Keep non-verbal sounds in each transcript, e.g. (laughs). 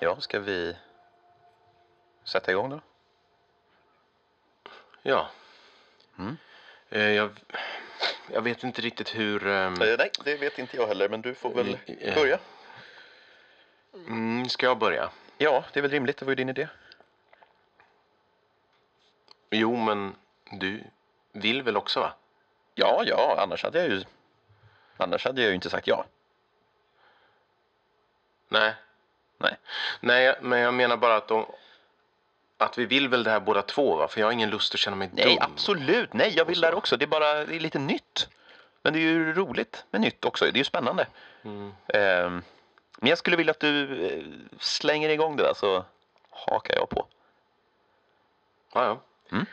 Ja, ska vi sätta igång då? Ja. Mm. Eh, jag, jag vet inte riktigt hur... ehm, nej, det vet inte jag heller, men du får väl Eh, börja. Mm, ska jag börja? Ja, det är väl rimligt. Det var ju din idé. Jo, men du vill väl också va? Ja, ja, annars hade jag ju, annars hade jag ju inte sagt ja. Nej. Nej. Nej, men jag menar bara att, de, att vi vill väl det här båda två va? För jag har ingen lust att känna mig Nej, dum. absolut. Nej, jag vill där också. Det är bara det är lite nytt. Men det är ju roligt med nytt också. Det är ju spännande. Mm. Ehm, men jag skulle vilja att du eh, slänger igång det där så hakar jag på. Ja, ja. Mm.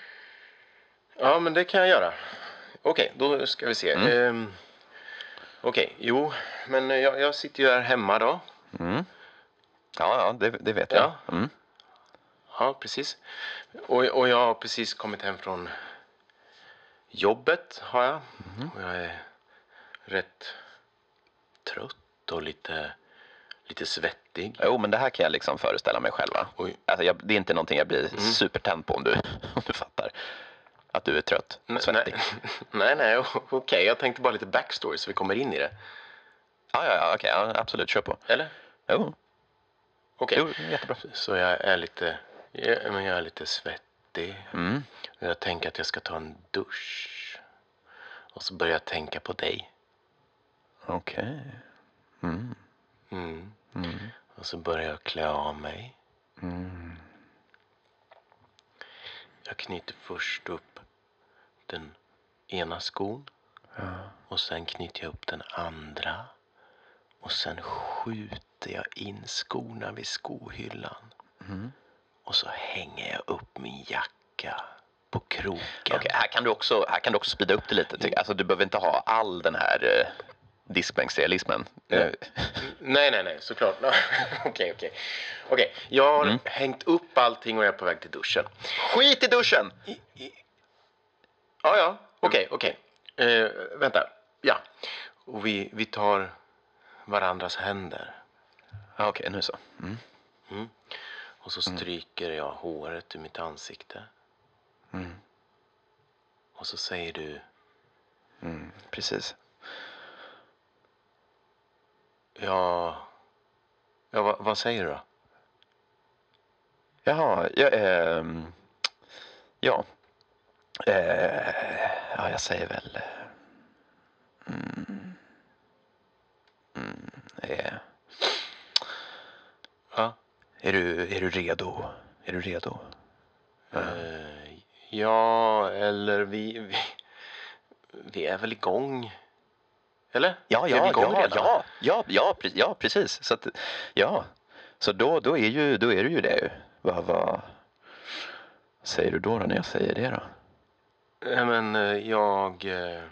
Ja, men det kan jag göra. Okej, då ska vi se. Mm. Ehm, Okej, jo, men jag, jag sitter ju här hemma då. Mm. Ja, ja det, det vet jag. Ja. Mm. Ja, precis. Och, och jag har precis kommit hem från jobbet har jag. Och jag är rätt trött och lite, lite svettig. Jo, men det här kan jag liksom föreställa mig själv. Alltså, jag, det är inte någonting jag blir supertänd på om du, (laughs) om du fattar. Att du är trött och svettig. Nej, (laughs) nej, nej okej. Jag tänkte bara lite backstory så vi kommer in i det. Ja, ja, ja, okej. Ja, absolut. Kör på. Eller? Jo, Okej. jo jättebra. Så jag är lite, ja, men jag är lite svettig. Mm. Jag tänker att jag ska ta en dusch. Och så börjar jag tänka på dig. Okej. Mm. Mm. Mm. Och så börjar jag klä av mig. Mm. Jag knyter först upp den ena skon. Ja. Och sen knyter jag upp den andra. Och sen skjuter jag in skorna vid skohyllan. Mm. Och så hänger jag upp min jacka på kroken. Okej, här kan du också, här kan du också speeda upp det lite. Alltså, du behöver inte ha all den här eh, diskbänksrealismen. Nej. Eh, Nej, nej, nej, såklart. (laughs) Okej, okej. Okej, jag har Mm. hängt upp allting och jag är på väg till duschen. Skit i duschen! Ja, ja, okej, okej. Eh, vänta, ja. Och vi, vi tar varandras händer. Ja, Okej, nu så. Mm. Mm. Och så stryker jag håret ur mitt ansikte. Mm. Och så säger du, Mm. Precis. ja... Ja, vad, vad säger du då? Jaha, jag, ehm, ja. Eh, ja, jag säger väl... eh, Mm, mm, eh, Ja, är, du, är du redo? Är du redo? eh, ja eller vi, vi... Vi är väl igång? Eller? Ja, ja, igång ja, redan? ja, ja, ja, ja, precis. Så att, ja, så då, då, är ju, då är det ju det. Vad, vad säger du då, då när jag säger det då? Nej, men eh, jag, eh,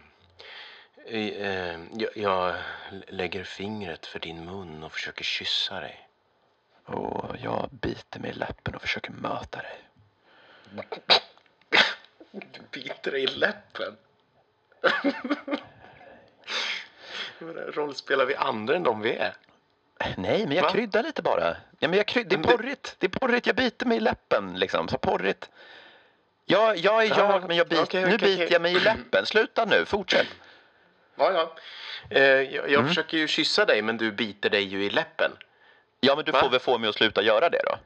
eh, jag... Jag lägger fingret för din mun och försöker kyssa dig. Och jag biter mig i läppen och försöker möta dig. Du biter dig i läppen. (laughs) Rollspelar vi andra än de vi är? Nej, men jag Va? kryddar lite bara. Ja, men jag kryd, det är porrigt. Det är porrigt. Jag biter mig i läppen liksom. Så porrigt. Ja, jag är Ja, jag, men jag bit, okej, nu okej, biter jag mig i läppen. Sluta nu, fortsätt. Ja, ja. Eh, jag jag Mm. försöker ju kyssa dig, men du biter dig ju i läppen. Ja, men du Va? får väl få mig att sluta göra det då.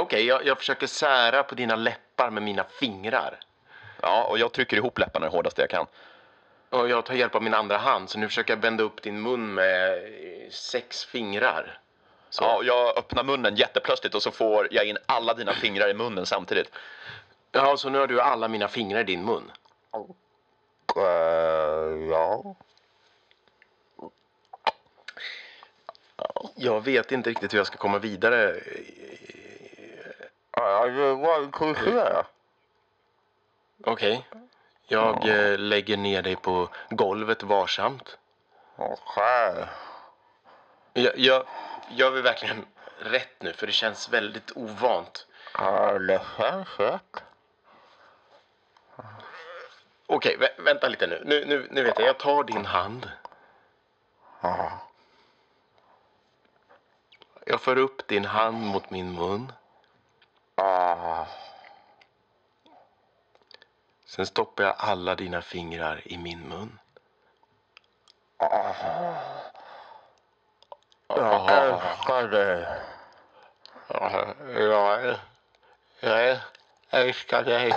Okej, jag, jag försöker sära på dina läppar med mina fingrar. Ja, och jag trycker ihop läpparna det hårdaste jag kan. Och jag tar hjälp av min andra hand, så nu försöker jag bända upp din mun med eh, sex fingrar. Så. Ja, och jag öppnar munnen jätteplötsligt och så får jag in alla dina fingrar i munnen samtidigt. Ja, så nu har du alla mina fingrar i din mun. ja. Jag vet inte riktigt hur jag ska komma vidare. Okej. Jag eh, lägger ner dig på golvet varsamt. Jag, jag, jag vill verkligen rätt nu, för det känns väldigt ovant. Okej, vä vänta lite nu. Nu, nu. nu vet jag, jag tar din hand. Jag för upp din hand mot min mun. Ah. Sen stoppar jag alla dina fingrar i min mun. Jag älskar dig. Jag, jag älskar dig.